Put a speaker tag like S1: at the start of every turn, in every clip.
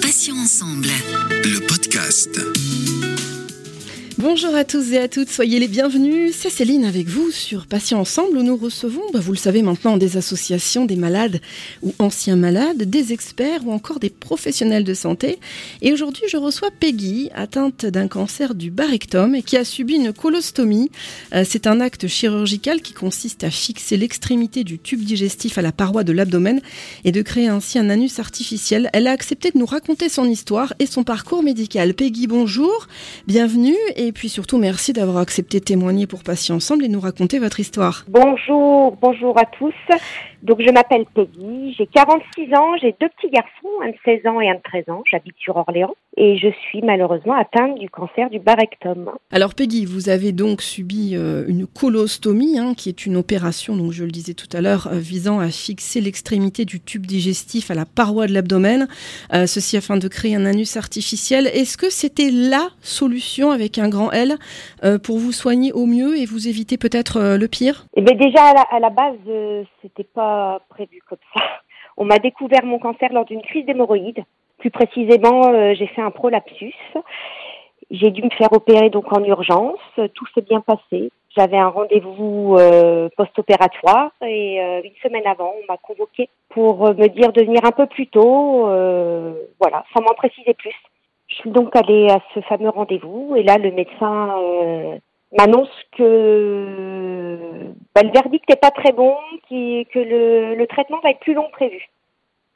S1: Patients ensemble.
S2: Le podcast.
S3: Bonjour à tous et à toutes, soyez les bienvenus. C'est Céline avec vous sur Patients Ensemble où nous recevons, bah, vous le savez maintenant, des associations, des malades ou anciens malades, des experts ou encore des professionnels de santé. Et aujourd'hui, je reçois Peggy, atteinte d'un cancer du bas rectum et qui a subi une colostomie. Euh, c'est un acte chirurgical qui consiste à fixer l'extrémité du tube digestif à la paroi de l'abdomen et de créer ainsi un anus artificiel. Elle a accepté de nous raconter son histoire et son parcours médical. Peggy, bonjour, bienvenue et et puis surtout merci d'avoir accepté de témoigner pour Patients Ensemble et nous raconter votre histoire.
S4: Bonjour, bonjour à tous. Donc je m'appelle Peggy, j'ai 46 ans, j'ai deux petits garçons, un de 16 ans et un de 13 ans, j'habite sur Orléans et je suis malheureusement atteinte du cancer du bas rectum.
S3: Alors Peggy, vous avez donc subi euh, une colostomie, hein, qui est une opération, donc je le disais tout à l'heure, euh, visant à fixer l'extrémité du tube digestif à la paroi de l'abdomen, euh, ceci afin de créer un anus artificiel. Est-ce que c'était la solution avec un grand L pour vous soigner au mieux et vous éviter peut-être le pire?
S4: Eh bien déjà à la, à la base, c'était pas prévu comme ça. On m'a découvert mon cancer lors d'une crise d'hémorroïdes. Plus précisément, euh, j'ai fait un prolapsus. J'ai dû me faire opérer donc en urgence. Tout s'est bien passé. J'avais un rendez-vous euh, post-opératoire et euh, une semaine avant, on m'a convoqué pour me dire de venir un peu plus tôt. voilà, sans m'en préciser plus. Je suis donc allée à ce fameux rendez-vous et là, le médecin m'annonce que bah, le verdict n'est pas très bon, que le, traitement va être plus long prévu.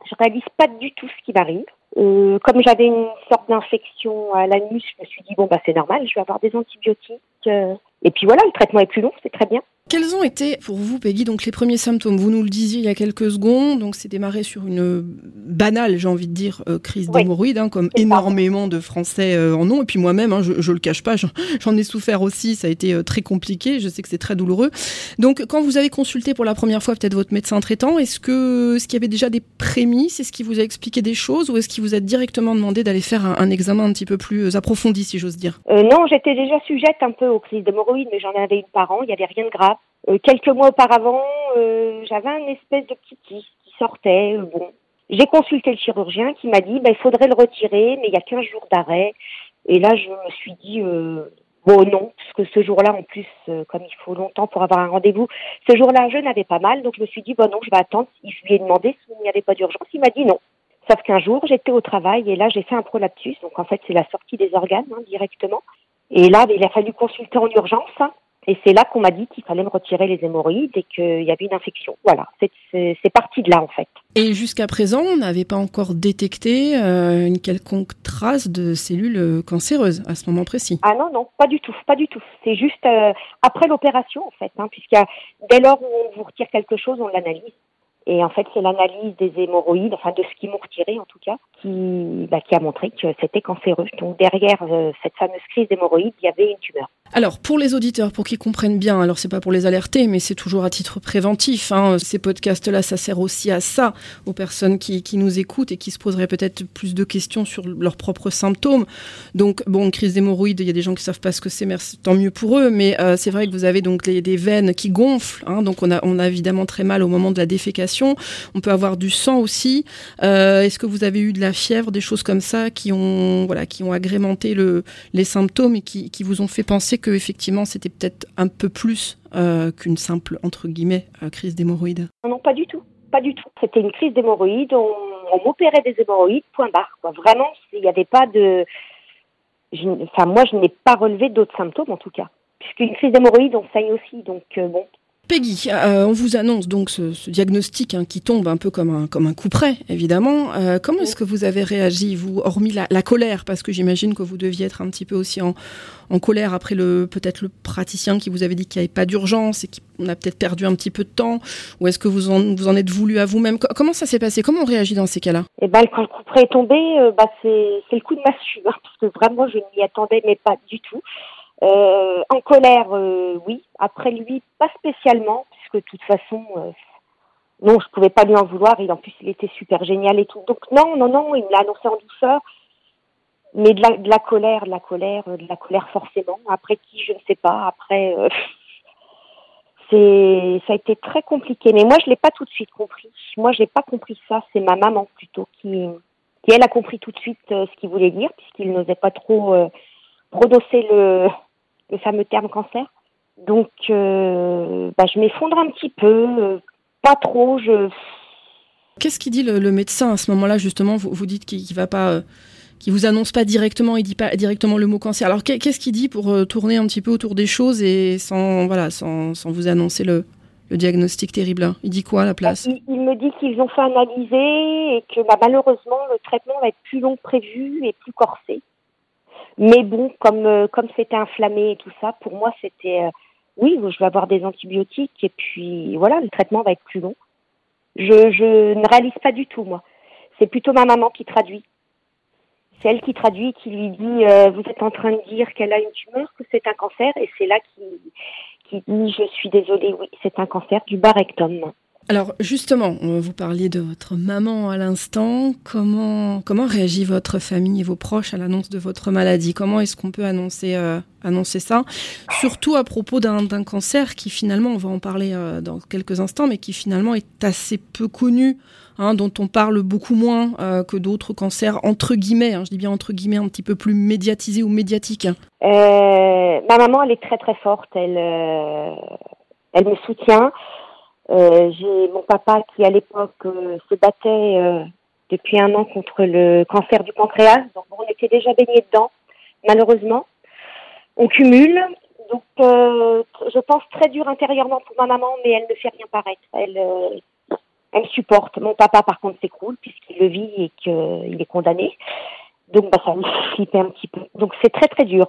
S4: Je réalise pas du tout ce qui m'arrive. Euh, comme j'avais une sorte d'infection à l'anus, je me suis dit bon bah c'est normal, je vais avoir des antibiotiques. Euh. et puis voilà, le traitement est plus long, c'est très bien.
S3: Quels ont été pour vous, Peggy, donc les premiers symptômes? Vous nous le disiez il y a quelques secondes, donc c'est démarré sur une banale, j'ai envie de dire, euh, crise d'hémorroïde, hein, comme énormément de Français euh, en ont. Et puis moi-même, hein, je, je le cache pas, j'en ai souffert aussi. Ça a été euh, très compliqué. Je sais que c'est très douloureux. Donc, quand vous avez consulté pour la première fois peut-être votre médecin traitant, est-ce que ce qu'il y avait déjà des prémices? Est-ce qu'il vous a expliqué des choses? Ou est-ce qu'il vous a directement demandé d'aller faire un, examen un petit peu plus approfondi, si j'ose dire?
S4: Non, j'étais déjà sujette un peu aux crises d'hémorroïdes, mais j'en avais une par an. Il n'y avait rien de grave. Euh, quelques mois auparavant, euh, j'avais un espèce de petit qui sortait. Euh, bon, j'ai consulté le chirurgien qui m'a dit, bah, il faudrait le retirer, mais il y a 15 jours d'arrêt. Et là, je me suis dit, bon non, parce que ce jour-là, en plus, comme il faut longtemps pour avoir un rendez-vous, ce jour-là, je n'avais pas mal, donc je me suis dit, bon non, je vais attendre. Je lui ai demandé s'il n'y avait pas d'urgence. Il m'a dit non. Sauf qu'un jour, j'étais au travail et là, j'ai fait un prolapsus. Donc en fait, c'est la sortie des organes hein, directement. Et là, il a fallu consulter en urgence. Hein. Et c'est là qu'on m'a dit qu'il fallait me retirer les hémorroïdes et qu'il y avait une infection. Voilà, c'est parti de là en fait.
S3: Et jusqu'à présent, on n'avait pas encore détecté euh, une quelconque trace de cellules euh, cancéreuses à ce moment précis.
S4: Ah non, non, pas du tout, pas du tout. C'est juste euh, après l'opération en fait, hein, puisque dès lors où on vous retire quelque chose, on l'analyse. Et en fait, c'est l'analyse des hémorroïdes, enfin de ce qu'ils m'ont retiré en tout cas, qui, bah, qui a montré que c'était cancéreux. Donc derrière cette fameuse crise d'hémorroïdes, il y avait une tumeur.
S3: Alors pour les auditeurs, pour qu'ils comprennent bien, alors c'est pas pour les alerter, mais c'est toujours à titre préventif. Hein, ces podcasts-là, ça sert aussi à ça, aux personnes qui, nous écoutent et qui se poseraient peut-être plus de questions sur leurs propres symptômes. Donc bon, crise d'hémorroïdes, il y a des gens qui savent pas ce que c'est, tant mieux pour eux. Mais euh, c'est vrai que vous avez donc des veines qui gonflent, hein, donc on a, on a évidemment très mal au moment de la défécation. On peut avoir du sang aussi. Euh, Est-ce que vous avez eu de la fièvre, des choses comme ça qui ont, agrémenté le, les symptômes et qui, vous ont fait penser que effectivement c'était peut-être un peu plus euh, qu'une simple entre guillemets euh, crise d'hémorroïdes?
S4: Non, pas du tout, pas du tout. C'était une crise d'hémorroïdes. On, m'opérait des hémorroïdes, point barre. Vraiment, il n'y avait pas de. enfin, moi, je n'ai pas relevé d'autres symptômes en tout cas, puisqu'une crise d'hémorroïdes, on saigne aussi. Donc bon,
S3: Peggy, euh, on vous annonce donc ce, diagnostic hein, qui tombe un peu comme un, comme un coup près, évidemment. Euh, comment est-ce que vous avez réagi, vous, hormis la, colère, parce que j'imagine que vous deviez être un petit peu aussi en, colère après le peut-être le praticien qui vous avait dit qu'il n'y avait pas d'urgence et qu'on a peut-être perdu un petit peu de temps, ou est-ce que vous en, vous en êtes voulu à vous-même? Comment ça s'est passé? Comment on réagit dans ces cas-là?
S4: Eh ben, quand le coup près est tombé, euh, bah, c'est le coup de massue, hein, parce que vraiment je n'y attendais mais pas du tout. Euh, en colère, euh, oui. Après lui, pas spécialement, puisque de toute façon, euh, non, je pouvais pas lui en vouloir. Et en plus, il était super génial et tout. Donc non, non, non, il me l'a annoncé en douceur. Mais de la, colère, de la colère, de la colère forcément. Après qui, je ne sais pas. Après, c'est ça a été très compliqué. Mais moi, je l'ai pas tout de suite compris. Moi, je n'ai pas compris ça. C'est ma maman plutôt qui, qui elle a compris tout de suite ce qu'il voulait dire, puisqu'il n'osait pas trop prononcer le, le fameux terme cancer. Donc, euh, bah, je m'effondre un petit peu, euh, pas trop. Je.
S3: Qu'est-ce qu'il dit le, le, médecin à ce moment-là justement? Vous, vous dites qu'il ne va pas qui vous annonce pas directement, il dit pas directement le mot cancer. Alors qu'est-ce qu'il dit pour euh, tourner un petit peu autour des choses et sans voilà sans, sans vous annoncer le, le diagnostic terrible Il dit quoi à la place?
S4: Il, il, me dit qu'ils ont fait analyser et que bah, malheureusement le traitement va être plus long que prévu et plus corsé. Mais bon, comme euh, comme c'était inflammé et tout ça, pour moi c'était euh, oui, je vais avoir des antibiotiques et puis voilà, le traitement va être plus long. Je, je ne réalise pas du tout moi. C'est plutôt ma maman qui traduit c'est elle qui traduit, qui lui dit euh, vous êtes en train de dire qu'elle a une tumeur, que c'est un cancer, et c'est là qui qui dit je suis désolée, oui, c'est un cancer du bas rectum.
S3: Alors justement, vous parliez de votre maman à l'instant. Comment comment réagit votre famille et vos proches à l'annonce de votre maladie? Comment est-ce qu'on peut annoncer euh, annoncer ça? Surtout à propos d'un cancer qui finalement, on va en parler euh, dans quelques instants, mais qui finalement est assez peu connu hein, dont on parle beaucoup moins euh, que d'autres cancers, entre guillemets, hein, je dis bien entre guillemets, un petit peu plus médiatisés ou médiatiques.
S4: Ma maman, elle est très très forte, elle, elle me soutient. Euh, J'ai mon papa qui, à l'époque, euh, se battait euh, depuis un an contre le cancer du pancréas, donc on était déjà baigné dedans, malheureusement. On cumule, donc je pense très dur intérieurement pour ma maman, mais elle ne fait rien paraître. Elle supporte. Mon papa, par contre, s'écroule puisqu'il le vit et qu'il est condamné. Donc, bah, ça me flippe un petit peu. Donc, c'est très, très dur.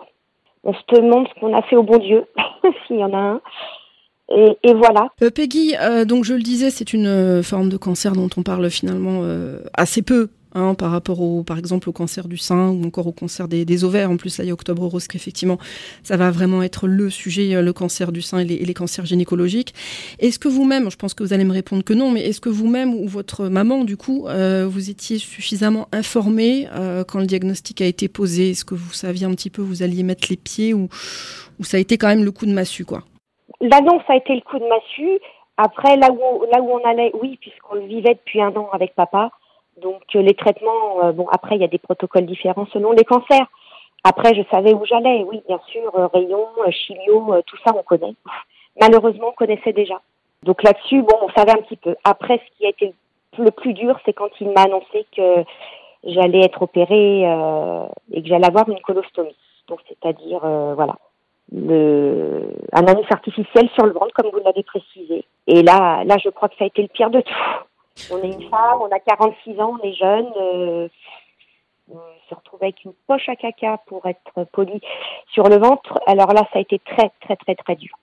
S4: On se demande ce qu'on a fait au bon Dieu, s'il y en a un. Et, voilà.
S3: Euh, Peggy, euh, donc je le disais, c'est une euh, forme de cancer dont on parle finalement assez peu Hein, par rapport au, par exemple au cancer du sein ou encore au cancer des, ovaires. En plus, là, il y a Octobre Rose, qu'effectivement, ça va vraiment être le sujet, le cancer du sein et les, cancers gynécologiques. Est-ce que vous-même, je pense que vous allez me répondre que non, mais est-ce que vous-même ou votre maman, du coup, vous étiez suffisamment informé euh, quand le diagnostic a été posé? Est-ce que vous saviez un petit peu, vous alliez mettre les pieds ou, ou ça a été quand même le coup de massue, quoi?
S4: L'annonce a été le coup de massue. Après, là où, là où on allait, oui, puisqu'on le vivait depuis un an avec papa, donc euh, les traitements, euh, bon après il y a des protocoles différents selon les cancers. Après je savais où j'allais, oui bien sûr, euh, rayons, chimio, tout ça on connaît. Malheureusement on connaissait déjà. Donc là-dessus, bon on savait un petit peu. Après ce qui a été le plus dur, c'est quand il m'a annoncé que j'allais être opérée euh, et que j'allais avoir une colostomie. Donc c'est-à-dire euh, voilà le, un anus artificiel sur le ventre comme vous l'avez précisé. Et là, là je crois que ça a été le pire de tout. On est une femme, on a 46 ans, on est jeune. Euh, on se retrouve avec une poche à caca pour être poli sur le ventre. Alors là, ça a été très, très, très, très dur.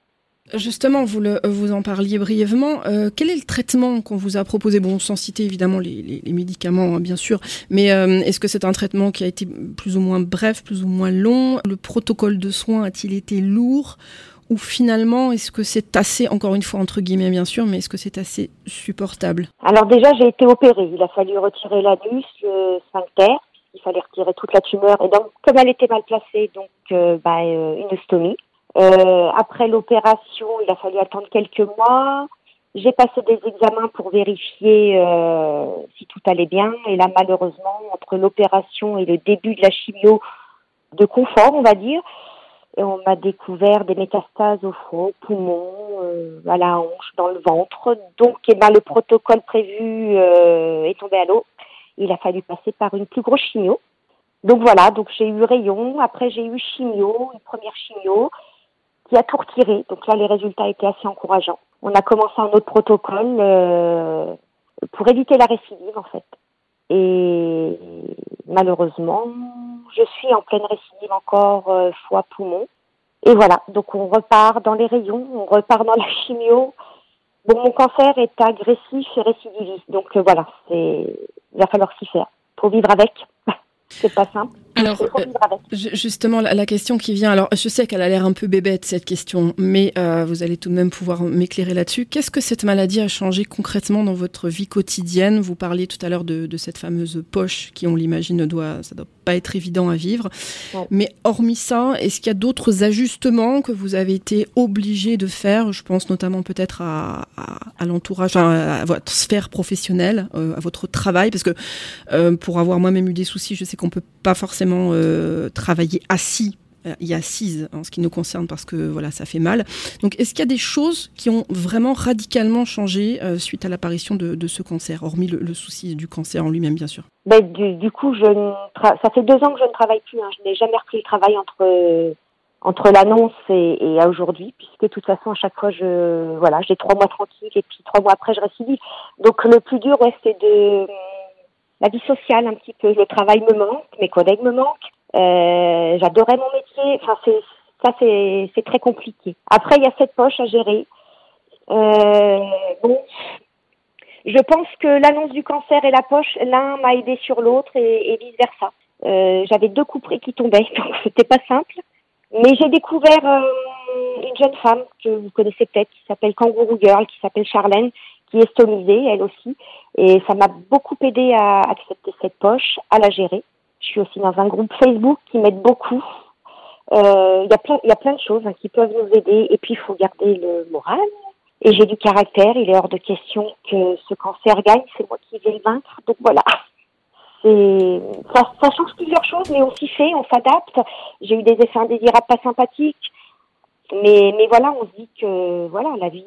S3: Justement, vous, vous en parliez brièvement. Euh, quel est le traitement qu'on vous a proposé? Bon, sans citer évidemment les, médicaments, hein, bien sûr, mais euh, est-ce que c'est un traitement qui a été plus ou moins bref, plus ou moins long? Le protocole de soins a-t-il été lourd? Ou finalement, est-ce que c'est assez, encore une fois entre guillemets bien sûr, mais est-ce que c'est assez supportable?
S4: Alors déjà, j'ai été opérée. Il a fallu retirer l'anus, le sphincter, il fallait retirer toute la tumeur. Et donc, comme elle était mal placée, donc euh, bah, une ostomie. Euh, après l'opération, il a fallu attendre quelques mois. J'ai passé des examens pour vérifier euh, si tout allait bien. Et là, malheureusement, entre l'opération et le début de la chimio, de confort, on va dire, on m'a découvert des métastases au front, au poumon, euh, à la hanche, dans le ventre. Donc, eh ben, le protocole prévu euh, est tombé à l'eau. Il a fallu passer par une plus grosse chimio. Donc voilà, donc j'ai eu rayon, après j'ai eu chimio, une première chimio qui a tout retiré. Donc là, les résultats étaient assez encourageants. On a commencé un autre protocole euh, pour éviter la récidive en fait. Et malheureusement, je suis en pleine récidive encore euh, foie poumon. Et voilà, donc on repart dans les rayons, on repart dans la chimio. Bon, mon cancer est agressif et récidiviste, donc euh, voilà, c'est il va falloir s'y faire. Pour vivre avec, c'est pas simple.
S3: Alors, euh, justement, la, question qui vient, alors je sais qu'elle a l'air un peu bébête cette question, mais euh, vous allez tout de même pouvoir m'éclairer là-dessus. Qu'est-ce que cette maladie a changé concrètement dans votre vie quotidienne? Vous parliez tout à l'heure de, cette fameuse poche qui, on l'imagine, ne doit, ça doit pas être évident à vivre. Mais hormis ça, est-ce qu'il y a d'autres ajustements que vous avez été obligé de faire? Je pense notamment peut-être à, l'entourage, à, votre sphère professionnelle, euh, à votre travail, parce que pour avoir moi-même eu des soucis, je sais qu'on peut pas forcément euh, travailler assis euh, y assise en ce qui nous concerne parce que voilà ça fait mal. Donc est-ce qu'il y a des choses qui ont vraiment radicalement changé euh, suite à l'apparition de, ce cancer, hormis le, souci du cancer en lui-même bien sûr?
S4: Ben, du, coup, je ça fait deux ans que je ne travaille plus. Hein. Je n'ai jamais repris le travail entre entre l'annonce et, et aujourd'hui, puisque de toute façon à chaque fois je voilà j'ai trois mois tranquilles et puis trois mois après je récidive. Donc le plus dur c'est de la vie sociale un petit peu. Le travail me manque, mes collègues me manquent. Euh, J'adorais mon métier. Enfin, c'est ça, c'est très compliqué. Après, il y a cette poche à gérer. Euh, je pense que l'annonce du cancer et la poche, l'un m'a aidé sur l'autre et, vice versa. Euh, J'avais deux couperets qui tombaient, donc c'était pas simple. Mais j'ai découvert une jeune femme que vous connaissez peut-être, qui s'appelle Kangourou Girl, qui s'appelle Charlène, qui est elle aussi. Et ça m'a beaucoup aidé à accepter cette poche, à la gérer. Je suis aussi dans un groupe Facebook qui m'aide beaucoup. Euh, il y a plein, y a plein de choses hein, qui peuvent nous aider. Et puis il faut garder le moral. Et j'ai du caractère. Il est hors de question que ce cancer gagne. C'est moi qui vais le vaincre. Donc voilà. Ça, ça change plusieurs choses, mais on s'y fait, on s'adapte. J'ai eu des effets indésirables pas sympathiques. Mais, mais voilà, on se dit que voilà, la vie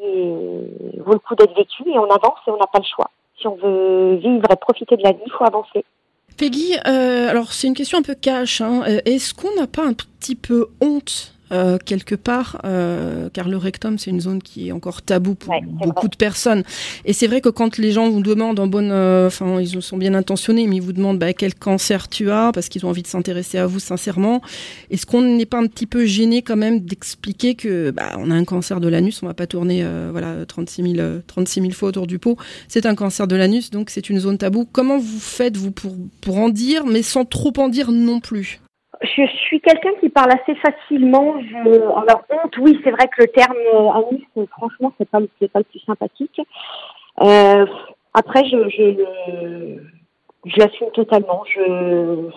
S4: vaut le coup d'être vécue et on avance et on n'a pas le choix. Si on veut vivre et profiter de la vie, il faut avancer.
S3: Peggy, euh, alors c'est une question un peu cash. Hein. Euh, est-ce qu'on n'a pas un petit peu honte euh, quelque part, euh, car le rectum c'est une zone qui est encore tabou pour beaucoup de personnes. Et c'est vrai que quand les gens vous demandent en bonne, euh, enfin ils sont bien intentionnés, mais ils vous demandent bah, quel cancer tu as parce qu'ils ont envie de s'intéresser à vous sincèrement. Est-ce qu'on n'est pas un petit peu gêné quand même d'expliquer que bah, on a un cancer de l'anus, on va pas tourner voilà 36 000 36 000 fois autour du pot. C'est un cancer de l'anus, donc c'est une zone tabou. Comment vous faites vous pour pour en dire, mais sans trop en dire non plus?
S4: Je suis quelqu'un qui parle assez facilement. Alors honte, oui, c'est vrai que le terme euh, franchement, c'est pas c'est pas le plus sympathique. Euh, après, je je, je l'assume totalement. Je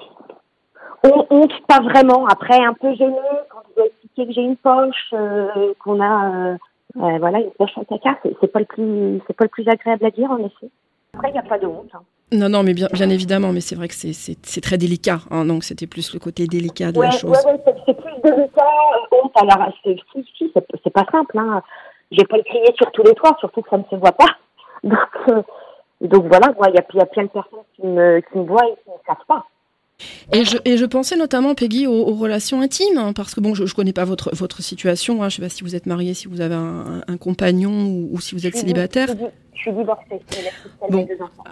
S4: honte pas vraiment. Après, un peu gêné quand je dois expliquer que j'ai une poche, euh, qu'on a euh, voilà une poche en caca. C'est pas le plus c'est pas le plus agréable à dire en effet. Après, il n'y a pas de honte. Hein.
S3: Non, non, mais bien, bien évidemment, mais c'est vrai que c'est très délicat. Hein, donc, c'était plus le côté délicat de la chose.
S4: Oui, ouais, c'est plus délicat. Honte, alors, si, si, c'est pas simple. Hein. Je vais pas le crier sur tous les toits, surtout que ça ne se voit pas. Donc, euh, donc voilà, il y, a, y a plein de personnes qui me, qui me voient et qui ne savent pas.
S3: Et je, et je pensais notamment, Peggy, aux, relations intimes, hein, parce que bon, je ne connais pas votre, votre situation, hein, je ne sais pas si vous êtes mariée, si vous avez un, un compagnon ou, si vous êtes célibataire.
S4: Je suis divorcée.
S3: Bon,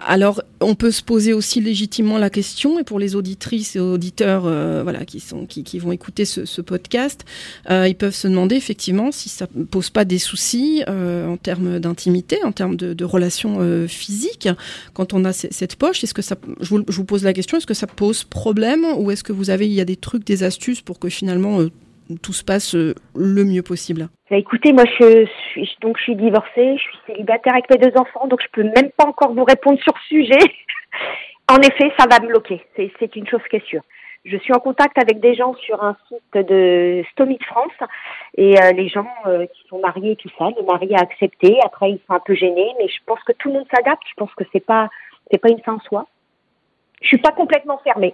S3: alors on peut se poser aussi légitimement la question, et pour les auditrices et auditeurs, euh, voilà, qui sont qui, qui vont écouter ce, ce podcast, euh, ils peuvent se demander effectivement si ça pose pas des soucis euh, en termes d'intimité, en termes de, de relations physiques, quand on a cette poche. Est-ce que ça, je vous, je vous, pose la question, est-ce que ça pose problème, ou est-ce que vous avez, il y a des trucs, des astuces pour que finalement tout se passe euh, le mieux possible
S4: bah, Écoutez, moi je suis donc je suis divorcée, je suis célibataire avec mes deux enfants, donc je peux même pas encore vous répondre sur ce sujet. en effet, ça va me bloquer, c'est une chose qui est sûre. Je suis en contact avec des gens sur un site de Stomy de France et euh, les gens euh, qui sont mariés et tout ça, le mari a accepté. Après, ils sont un peu gênés, mais je pense que tout le monde s'adapte. Je pense que c'est pas c'est pas une fin en soi. Je suis pas complètement fermée.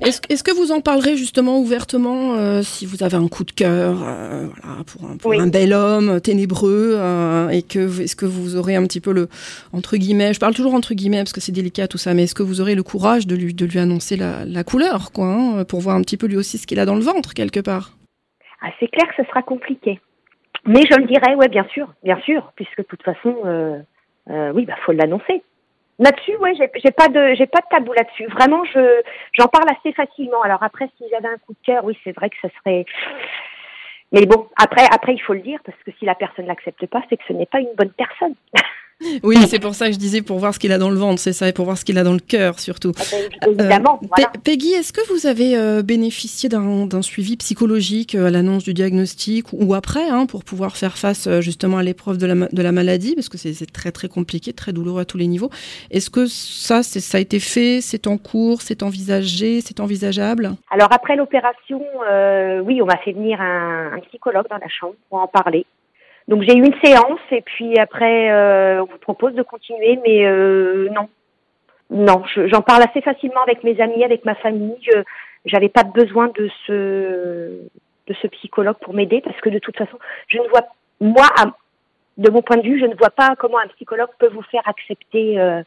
S3: Est-ce est que vous en parlerez justement ouvertement euh, si vous avez un coup de cœur euh, voilà, pour, un, pour un, bel homme ténébreux euh, et que est-ce que vous aurez un petit peu le entre guillemets je parle toujours entre guillemets parce que c'est délicat tout ça mais est-ce que vous aurez le courage de lui de lui annoncer la, la couleur quoi hein, pour voir un petit peu lui aussi ce qu'il a dans le ventre quelque part?
S4: Ah, c'est clair que ce sera compliqué. Mais je le dirai ouais bien sûr bien sûr puisque de toute façon oui bah faut l'annoncer Là-dessus, ouais, j'ai pas de j'ai pas de tabou là-dessus. Vraiment, je j'en parle assez facilement. Alors après, si j'avais un coup de cœur, oui, c'est vrai que ça serait. Mais bon, après après il faut le dire parce que si la personne l'accepte pas, c'est que ce n'est pas une bonne personne.
S3: Oui, c'est pour ça que je disais pour voir ce qu'il a dans le ventre, c'est ça, et pour voir ce qu'il a dans le cœur surtout.
S4: Ah ben, évidemment.
S3: Euh, Peggy, est-ce que vous avez euh, bénéficié d'un suivi psychologique euh, à l'annonce du diagnostic ou après, hein, pour pouvoir faire face justement à l'épreuve de la, de la maladie, parce que c'est très très compliqué, très douloureux à tous les niveaux. Est-ce que ça, ça a été fait, c'est en cours, c'est envisagé, c'est envisageable?
S4: Alors après l'opération, oui, on m'a fait venir un, un psychologue dans la chambre pour en parler. Donc j'ai eu une séance et puis après euh, on vous propose de continuer, mais euh, non, non, j'en parle assez facilement avec mes amis, avec ma famille. J'avais pas besoin de ce de ce psychologue pour m'aider parce que de toute façon, je ne vois moi, de mon point de vue, je ne vois pas comment un psychologue peut vous faire accepter euh,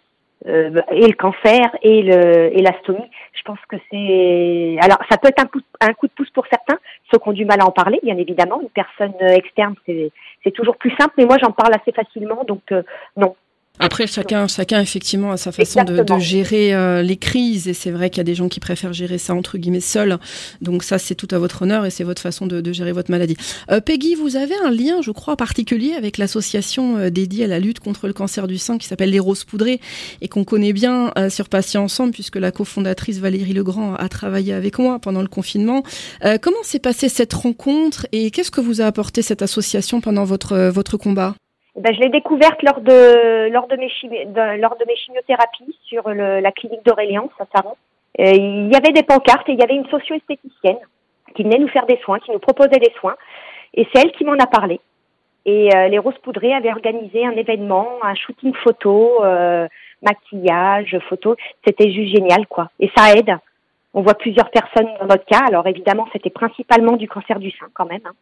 S4: euh, et le cancer et le et l'astomie. Je pense que c'est alors ça peut être un coup, un coup de pouce pour certains, ceux qui ont du mal à en parler, bien évidemment. Une personne externe, c'est c'est toujours plus simple, mais moi j'en parle assez facilement, donc euh, non,
S3: après, chacun, chacun effectivement a sa façon de, de, gérer euh, les crises, et c'est vrai qu'il y a des gens qui préfèrent gérer ça entre guillemets seuls. Donc ça, c'est tout à votre honneur et c'est votre façon de, de, gérer votre maladie. Euh, Peggy, vous avez un lien, je crois, particulier avec l'association euh, dédiée à la lutte contre le cancer du sein qui s'appelle les Roses Poudrées et qu'on connaît bien sur Patients Ensemble, puisque la cofondatrice Valérie Legrand a travaillé avec moi pendant le confinement. Comment s'est passée cette rencontre et qu'est-ce que vous a apporté cette association pendant votre votre combat?
S4: Ben, je l'ai découverte lors de lors de mes lors de mes chimiothérapies sur le, la clinique d'Aurélien à Saron. Euh, il y avait des pancartes et il y avait une socio-esthéticienne qui venait nous faire des soins, qui nous proposait des soins, et c'est elle qui m'en a parlé. Et euh, les Roses Poudrées avaient organisé un événement, un shooting photo, euh, maquillage, photo. C'était juste génial, quoi. Et ça aide. On voit plusieurs personnes dans notre cas. Alors évidemment, c'était principalement du cancer du sein, quand même. Hein.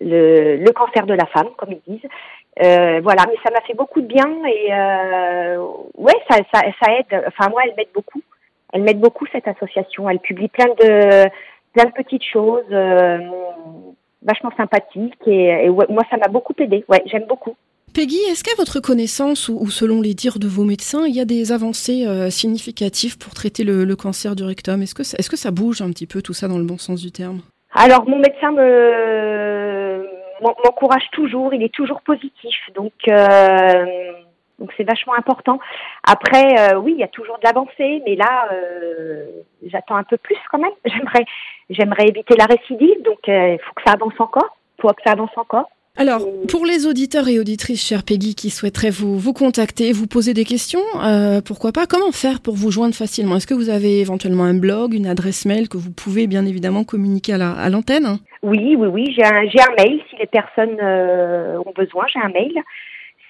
S4: Le, le, cancer de la femme, comme ils disent. Euh, voilà, mais ça m'a fait beaucoup de bien et euh, ouais, ça, ça, ça aide. Enfin moi, elle m'aide beaucoup. Elle m'aide beaucoup cette association. Elle publie plein de plein de petites choses, euh, vachement sympathiques et, et ouais, moi ça m'a beaucoup aidé. Ouais, j'aime beaucoup.
S3: Peggy, est-ce qu'à votre connaissance ou, ou, selon les dires de vos médecins, il y a des avancées euh, significatives pour traiter le, le, cancer du rectum? Est-ce que, est-ce que ça bouge un petit peu tout ça dans le bon sens du terme?
S4: Alors mon médecin me m'encourage toujours, il est toujours positif. Donc euh, donc c'est vachement important. Après, euh, oui, il y a toujours de l'avancée, mais là, euh, j'attends un peu plus quand même. J'aimerais, j'aimerais éviter la récidive, donc euh, il faut que ça avance encore. Faut que ça avance encore.
S3: Alors, pour les auditeurs et auditrices, chère Peggy, qui souhaiteraient vous, contacter, vous poser des questions, euh, pourquoi pas Comment faire pour vous joindre facilement? Est-ce que vous avez éventuellement un blog, une adresse mail que vous pouvez bien évidemment communiquer à l'antenne?
S4: Oui, oui, oui. J'ai un, un, mail si les personnes euh, ont besoin. J'ai un mail.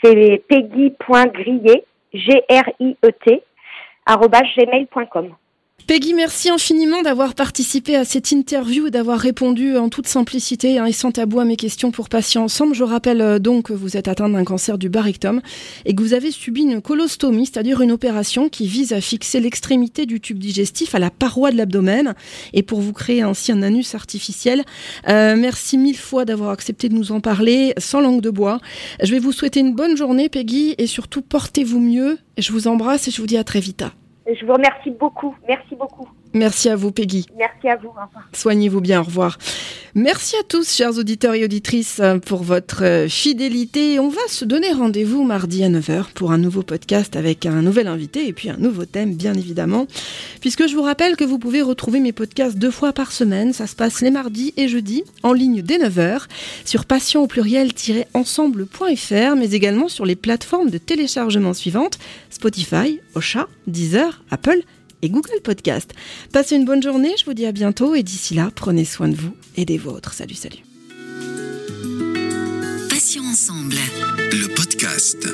S4: C'est peggy.grillet, G-R-I-E-T, gmail.com.
S3: Peggy, merci infiniment d'avoir participé à cette interview et d'avoir répondu en toute simplicité hein, et sans tabou à mes questions pour Patients Ensemble. Je rappelle euh, donc que vous êtes atteinte d'un cancer du bas et que vous avez subi une colostomie, c'est-à-dire une opération qui vise à fixer l'extrémité du tube digestif à la paroi de l'abdomen et pour vous créer ainsi un anus artificiel. Euh, merci mille fois d'avoir accepté de nous en parler sans langue de bois. Je vais vous souhaiter une bonne journée, Peggy, et surtout portez-vous mieux. Je vous embrasse et je vous dis à très vite.
S4: Je vous remercie beaucoup. Merci beaucoup.
S3: Merci à vous, Peggy.
S4: Merci à vous. Au revoir.
S3: Soignez-vous bien. Au revoir. Merci à tous, chers auditeurs et auditrices, pour votre euh, fidélité. On va se donner rendez-vous mardi à 9h pour un nouveau podcast avec un nouvel invité et puis un nouveau thème, bien évidemment. Puisque je vous rappelle que vous pouvez retrouver mes podcasts deux fois par semaine. Ça se passe les mardis et jeudis en ligne dès 9h sur patient au pluriel-ensemble.fr, mais également sur les plateformes de téléchargement suivantes Spotify, Ocha, Deezer, Apple et Google Podcast. Passez une bonne journée, je vous dis à bientôt et d'ici là, prenez soin de vous et des vôtres. Salut, salut.
S1: Passions ensemble.
S2: Le podcast.